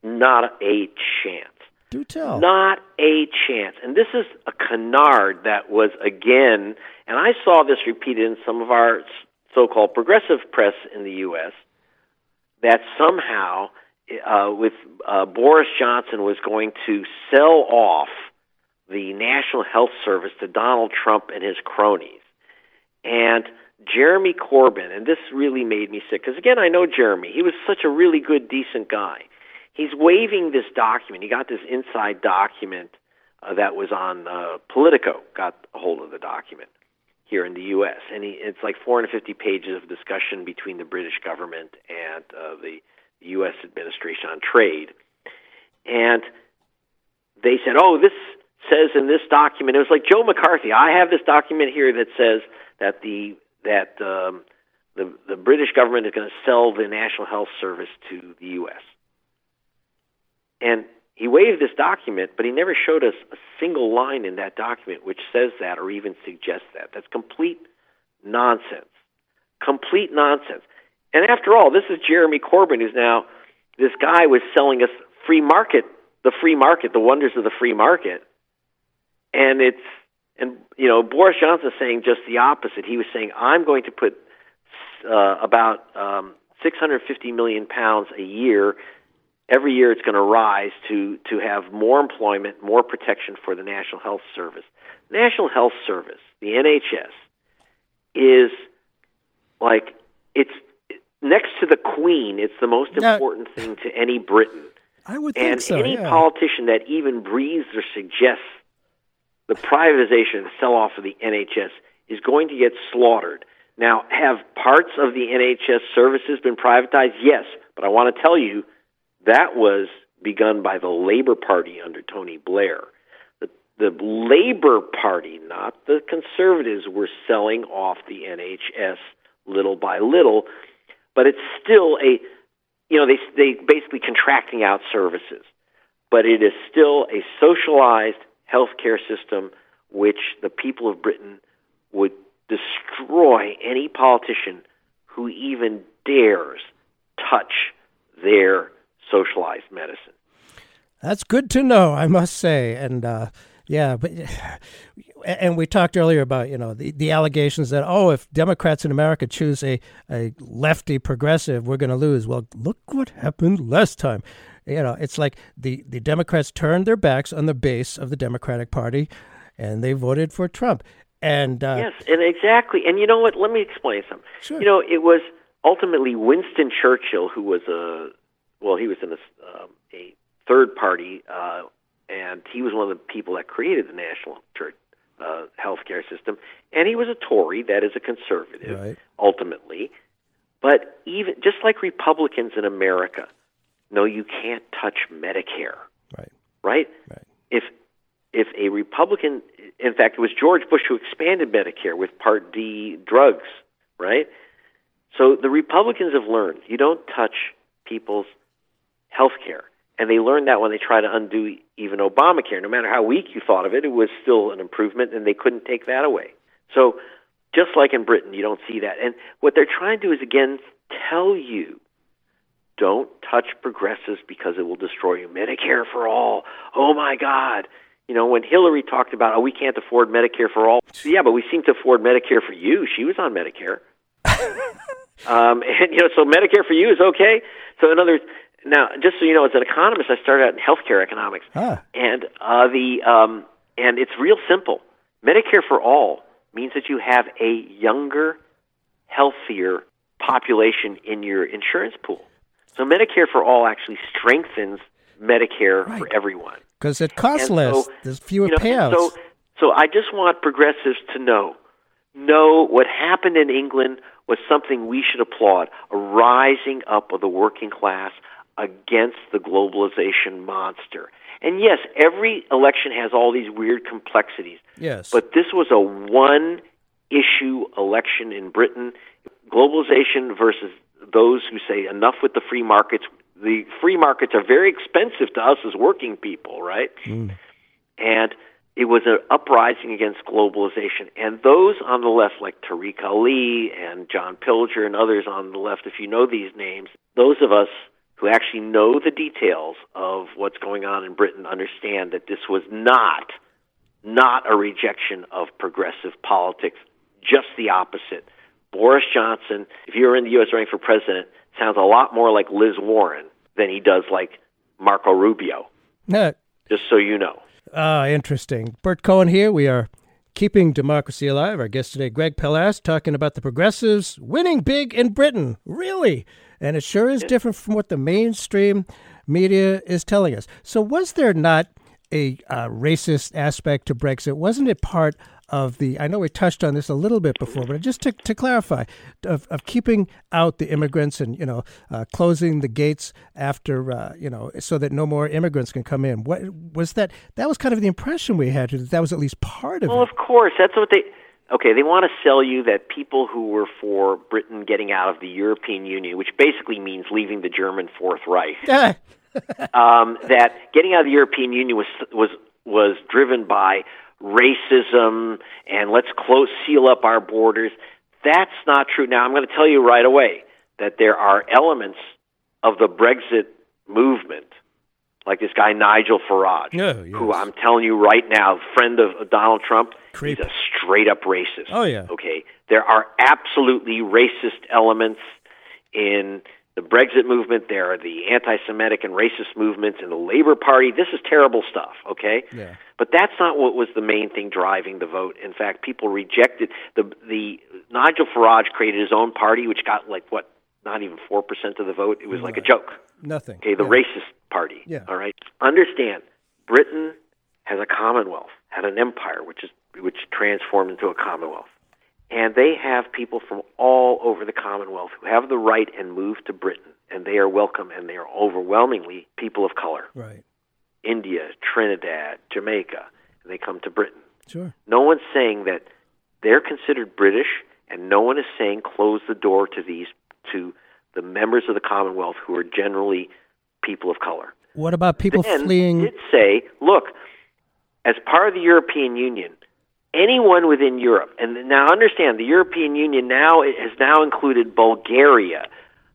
Not a chance. Do tell. Not a chance. And this is a canard that was again, and I saw this repeated in some of our so-called progressive press in the U.S. That somehow, uh, with uh, Boris Johnson was going to sell off the National Health Service to Donald Trump and his cronies, and Jeremy Corbyn, and this really made me sick because again, I know Jeremy. He was such a really good, decent guy he's waving this document. He got this inside document uh, that was on uh, Politico. Got a hold of the document here in the U.S. and he, it's like 450 pages of discussion between the British government and uh, the U.S. administration on trade. And they said, "Oh, this says in this document." It was like Joe McCarthy. I have this document here that says that the that um, the the British government is going to sell the National Health Service to the U.S. And he waived this document, but he never showed us a single line in that document which says that or even suggests that. That's complete nonsense. Complete nonsense. And after all, this is Jeremy Corbyn, who's now this guy was selling us free market, the free market, the wonders of the free market. And it's and you know Boris Johnson saying just the opposite. He was saying I'm going to put uh, about um, 650 million pounds a year every year it's going to rise to to have more employment, more protection for the National Health Service. National Health Service, the NHS, is like it's next to the Queen. It's the most Yeah. important thing to any Briton. I would And think so. any yeah. politician that even breathes or suggests the privatization, the sell off of the NHS, is going to get slaughtered. Now, have parts of the NHS services been privatized? Yes, but I want to tell you that was begun by the Labor Party under Tony Blair. The, the Labor Party, not the conservatives, were selling off the NHS little by little, but it's still a you know, they they basically contracting out services, but it is still a socialized healthcare system which the people of Britain would destroy any politician who even dares touch their socialized medicine. That's good to know, I must say. And uh, Yeah, but and we talked earlier about you know the, the allegations that oh if Democrats in America choose a, a lefty progressive we're going to lose. Well, look what happened last time. You know, it's like the the Democrats turned their backs on the base of the Democratic Party, and they voted for Trump. And uh, yes, and exactly. And you know what? Let me explain something. Sure. You know, it was ultimately Winston Churchill who was a well, he was in a, um, a third party. Uh, and he was one of the people that created the national church uh, healthcare system, and he was a Tory, that is a conservative, Right. ultimately. But even just like Republicans in America, no, you can't touch Medicare, right, right? Right. If if a Republican, in fact, it was George Bush who expanded Medicare with Part D drugs, right? So the Republicans have learned you don't touch people's health care. And they learned that when they tried to undo even Obamacare. No matter how weak you thought of it, it was still an improvement, and they couldn't take that away. So, just like in Britain, you don't see that. And what they're trying to do is, again, tell you don't touch progressives because it will destroy you. Medicare for all. Oh, my God. You know, when Hillary talked about, oh, we can't afford Medicare for all. Yeah, but we seem to afford Medicare for you. She was on Medicare. (laughs) um, and, you know, so Medicare for you is okay. So, in other words, now, just so you know, as an economist, I started out in healthcare economics, Ah. and uh, the um, and it's real simple. Medicare for all means that you have a younger, healthier population in your insurance pool. So Medicare for all actually strengthens Medicare for everyone. because it costs And less. so, There's fewer you know, payouts. So, so I just want progressives to know, know what happened in England was something we should applaud: a rising up of the working class against the globalization monster. And yes, every election has all these weird complexities. yes, But this was a one issue election in Britain globalization versus those who say enough with the free markets. The free markets are very expensive to us as working people, right? Mm. And it was an uprising against globalization. And those on the left, like Tariq Ali and John Pilger and others on the left, if you know these names, those of us who actually know the details of what's going on in Britain understand that this was not not a rejection of progressive politics, just the opposite. Boris Johnson, if you were in the U.S. running for president, sounds a lot more like Liz Warren than he does like Marco Rubio, Yeah. just so you know. Ah, interesting. Burt Cohen here. We are keeping democracy alive. Our guest today, Greg Palast, talking about the progressives winning big in Britain. Really? And it sure is different from what the mainstream media is telling us. So, was there not a uh, racist aspect to Brexit? Wasn't it part of the? I know we touched on this a little bit before, but just to, to clarify, of, of keeping out the immigrants and you know uh, closing the gates after uh, you know so that no more immigrants can come in. What was that? That was kind of the impression we had. That that was at least part of Well, it. of course, that's what they. Okay, they want to sell you that people who were for Britain getting out of the European Union, which basically means leaving the German Fourth Reich, (laughs) um, that getting out of the European Union was was was driven by racism and let's close seal up our borders. That's not true. Now I'm going to tell you right away that there are elements of the Brexit movement, like this guy Nigel Farage, Oh, who. I'm telling you right now, friend of of Donald Trump, Creep. he's a straight up racist. Oh, yeah. Okay, there are absolutely racist elements in the Brexit movement. There are the anti-Semitic and racist movements in the Labor Party. This is terrible stuff. Okay, Yeah. but that's not what was the main thing driving the vote. In fact, people rejected the the Nigel Farage created his own party, which got like what, not even four percent of the vote. It was like a joke. nothing. Okay, the Yeah. racist party. Yeah. All right. Understand, Britain has a commonwealth, had an empire, which is which transformed into a commonwealth, and they have people from all over the commonwealth who have the right and move to Britain, and they are welcome, and they are overwhelmingly people of color. Right. India, Trinidad, Jamaica, and they come to Britain. Sure. No one's saying that they're considered British, and no one is saying close the door to these to the members of the Commonwealth who are generally people of color. What about people Then fleeing? did say, look, as part of the European Union, anyone within Europe, and now understand the European Union now has now included Bulgaria,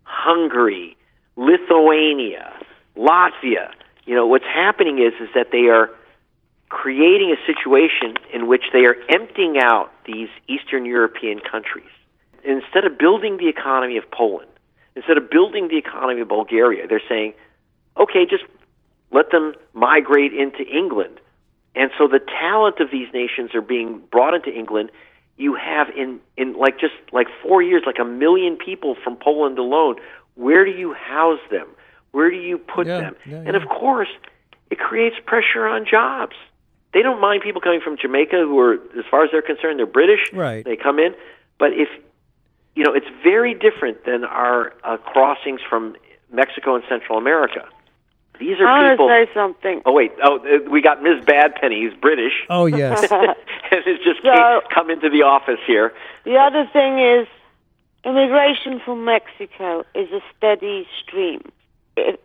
Hungary, Lithuania, Latvia. You know what's happening is is that they are creating a situation in which they are emptying out these Eastern European countries. Instead of building the economy of Poland, instead of building the economy of Bulgaria, they're saying, okay, just let them migrate into England. And so the talent of these nations are being brought into England. You have in, in like just like four years, like a million people from Poland alone. Where do you house them? Where do you put Yeah, them? yeah, And of course, it creates pressure on jobs. They don't mind people coming from Jamaica who are, as far as they're concerned, they're British. Right. They come in. But if, you know, it's very different than our uh, crossings from Mexico and Central America. These are I people. want to say something. Oh wait! Oh, uh, we got Ms. Badpenny. Who's British, Oh, yes. (laughs) and has just So- came, come into the office here. The other thing is, immigration from Mexico is a steady stream.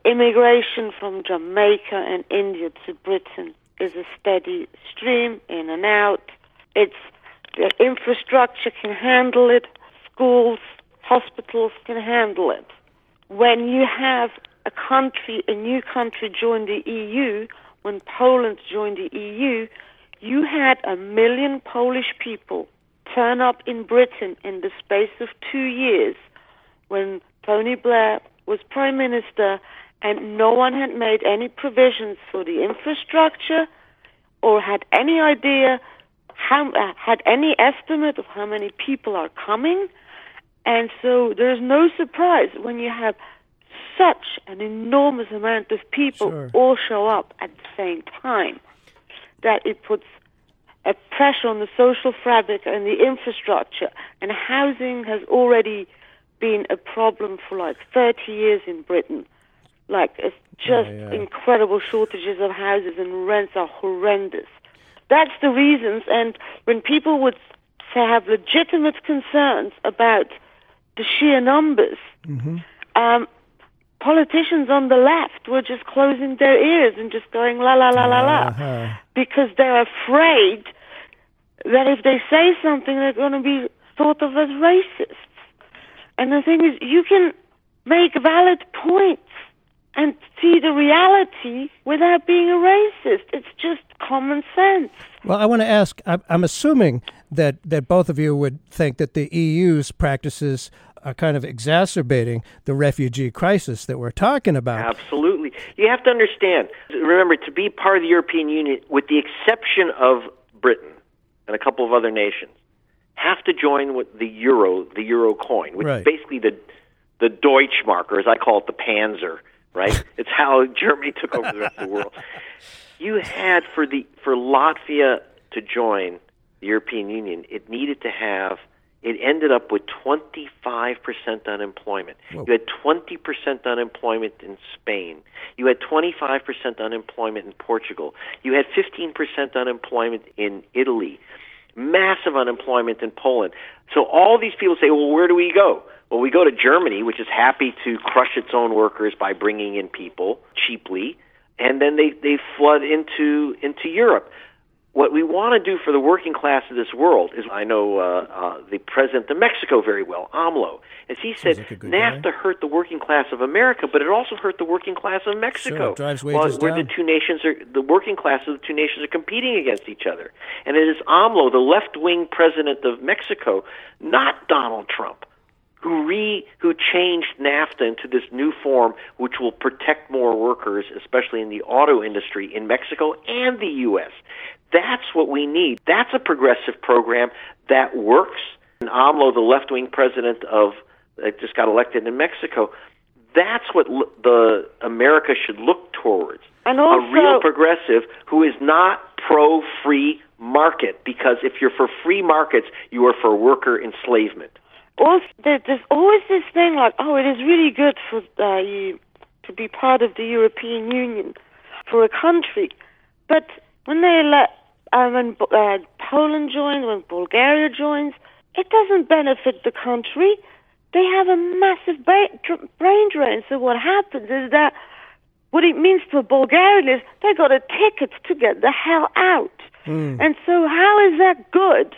Immigration from Jamaica and India to Britain is a steady stream, in and out. It's the infrastructure can handle it. Schools, hospitals can handle it. When you have a country, a new country join the EU, when Poland joined the EU, you had a million Polish people turn up in Britain in the space of two years when Tony Blair was Prime Minister and no one had made any provisions for the infrastructure or had any idea how uh, had any estimate of how many people are coming and so there's no surprise when you have such an enormous amount of people Sure. all show up at the same time that it puts a pressure on the social fabric and the infrastructure. And housing has already been a problem for like 30 years in Britain. Like, it's just yeah. incredible shortages of houses and rents are horrendous. That's the reasons. And when people would say have legitimate concerns about the sheer numbers, um, politicians on the left were just closing their ears and just going la la la la la Uh-huh. because they're afraid that if they say something, they're going to be thought of as racists. And the thing is, you can make valid points and see the reality without being a racist. It's just common sense. Well, I want to ask. I'm, I'm assuming that that both of you would think that the EU's practices are kind of exacerbating the refugee crisis that we're talking about. Absolutely. You have to understand. Remember, to be part of the European Union, with the exception of Britain and a couple of other nations, have to join with the euro, the euro coin, which Right. is basically the the Deutschmark, or as I call it, the Panzer. Right? (laughs) it's how Germany took over the rest of the world. You had for the for Latvia to join the European Union, it needed to have. It ended up with 25% unemployment. You had 20% unemployment in Spain. You had 25% unemployment in Portugal. You had 15% unemployment in Italy. Massive unemployment in Poland. So all these people say, well, where do we go? Well, we go to Germany, which is happy to crush its own workers by bringing in people cheaply, and then they, they flood into into Europe what we want to do for the working class of this world is I know uh, uh, the president of Mexico very well, AMLO, as he said, like NAFTA guy. hurt the working class of America, but it also hurt the working class of Mexico. Sure, it drives wages where down. the two nations are, the working class of the two nations are competing against each other, and it is AMLO, the left-wing president of Mexico, not Donald Trump, who re who changed NAFTA into this new form, which will protect more workers, especially in the auto industry in Mexico and the U.S. That's what we need. That's a progressive program that works. And AMLO, the left wing president of that just got elected in Mexico, that's what l- the America should look towards. And a real progressive who is not pro free market because if you're for free markets, you are for worker enslavement. also there's always this thing like, oh, it is really good for uh, you to be part of the European Union for a country, but when they let uh, when uh, Poland joins, when Bulgaria joins, it doesn't benefit the country. They have a massive brain drain. So what happens is that what it means for Bulgaria is they got a ticket to get the hell out. And so how is that good?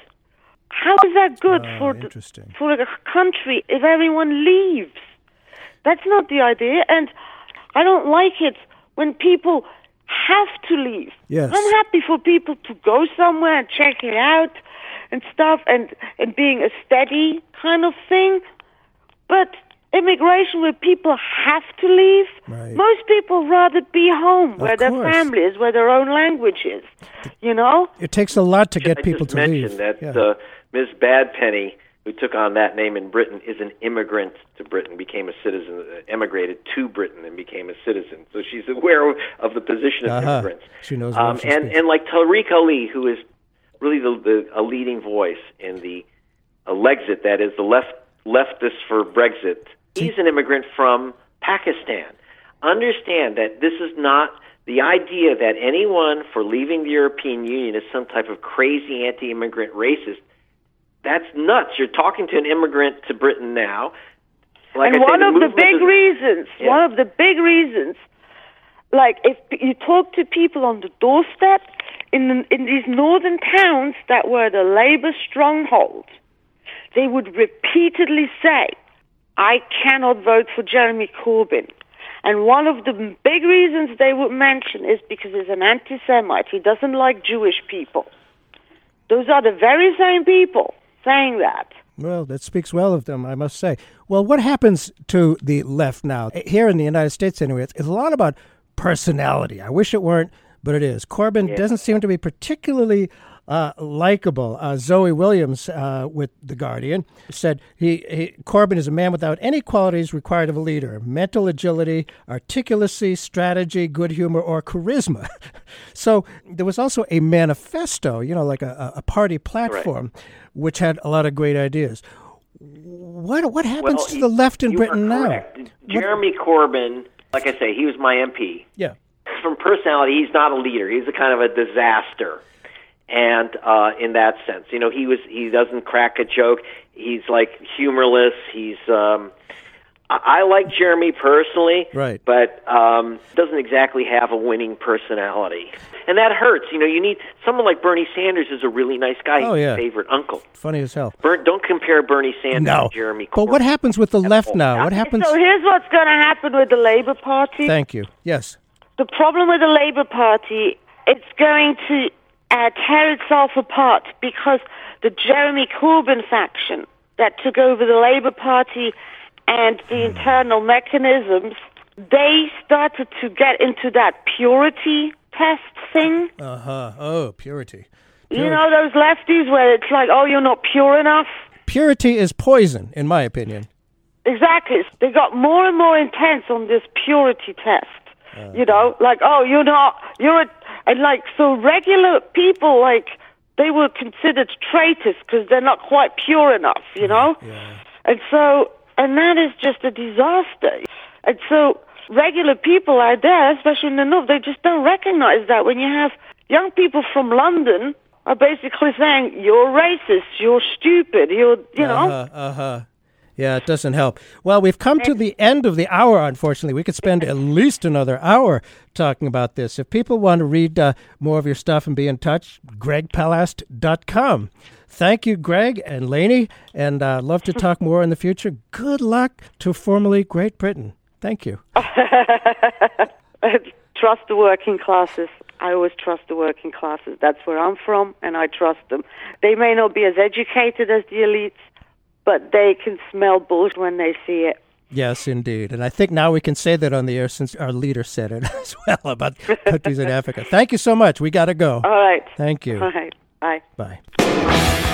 How is that good Ah, for the, for a country if everyone leaves? That's not the idea, and I don't like it when people have to leave. Yes. I'm happy for people to go somewhere and check it out and stuff and, and being a steady kind of thing. But immigration where people have to leave, Right. most people rather be home where their course. family is, where their own language is. You know? It takes a lot to get I people just to mentioned leave. that Yeah. uh, Ms. Badpenny, who took on that name in Britain, is an immigrant to Britain, became a citizen, uh, emigrated to Britain, and became a citizen. So she's aware of, the position of Uh-huh. immigrants. She knows Um, she and speaks. and like Tariq Ali, who is really the, the a leading voice in the uh, Lexit, that is the left leftists for Brexit. He's an immigrant from Pakistan. Understand that this is not the idea that anyone for leaving the European Union is some type of crazy anti-immigrant racist. That's nuts. You're talking to an immigrant to Britain now. Like and I say, one of the big is- reasons, Yeah. one of the big reasons, like if you talk to people on the doorstep in the, in these northern towns that were the labor stronghold, they would repeatedly say, "I cannot vote for Jeremy Corbyn." And one of the big reasons they would mention is because he's an anti-Semite. He doesn't like Jewish people. Those are the very same people saying that. Well, that speaks well of them, I must say. Well, what happens to the left now? Eh, here in the United States, anyway, it's, it's a lot about personality. I wish it weren't, but it is. Corbyn doesn't seem to be particularly uh, likable. Uh, Zoe Williams uh, with The Guardian said he, he Corbyn is a man without any qualities required of a leader mental agility, articulacy, strategy, good humor, or charisma. (laughs) so there was also a manifesto, you know, like a, a party platform, which had a lot of great ideas. What what happens Well, to the left in Britain now? Jeremy Corbyn, like I say, he was my MP. Yeah. From personality, he's not a leader. He's a kind of a disaster, and uh, in that sense, you know, he was he doesn't crack a joke. He's like humorless. He's um, I, I like Jeremy personally, Right. But um, doesn't exactly have a winning personality, and that hurts. You know, you need someone like Bernie Sanders is a really nice guy. Oh, He's yeah. favorite uncle. Funny as hell. Bern, don't compare Bernie Sanders No. to Jeremy Corbyn. But what happens with the left now? What happens? So here's what's going to happen with the Labour Party. Thank you. Yes. the problem with the Labour Party, it's going to uh, tear itself apart because the Jeremy Corbyn faction that took over the Labour Party and the internal mechanisms, they started to get into that purity test thing. Uh huh. Oh, purity. You know those lefties where it's like, oh, you're not pure enough. Purity is poison, in my opinion. Exactly. They got more and more intense on this purity test. you know, like, oh, you're not, you're, a, and like, so regular people, like, they were considered traitors because they're not quite pure enough, you know? And so, and that is just a disaster. And so, regular people out there, especially in the north, they just don't recognize that when you have young people from London are basically saying, you're racist, you're stupid, you're, you know? Uh huh. Yeah, it doesn't help. Well, we've come to the end of the hour, unfortunately. We could spend at least another hour talking about this. If people want to read uh, more of your stuff and be in touch, gregpalast.com. Thank you, Greg and Leni, and uh, love to talk more in the future. Good luck to formerly Great Britain. Thank you. (laughs) trust the working classes. I always trust the working classes. That's where I'm from, and I trust them. They may not be as educated as the elites, but they can smell bullshit when they see it. Yes, indeed. And I think now we can say that on the air since our leader said it (laughs) as well about countries in Africa. Thank you so much. We got to go. All right. Thank you. All right. Bye. Bye.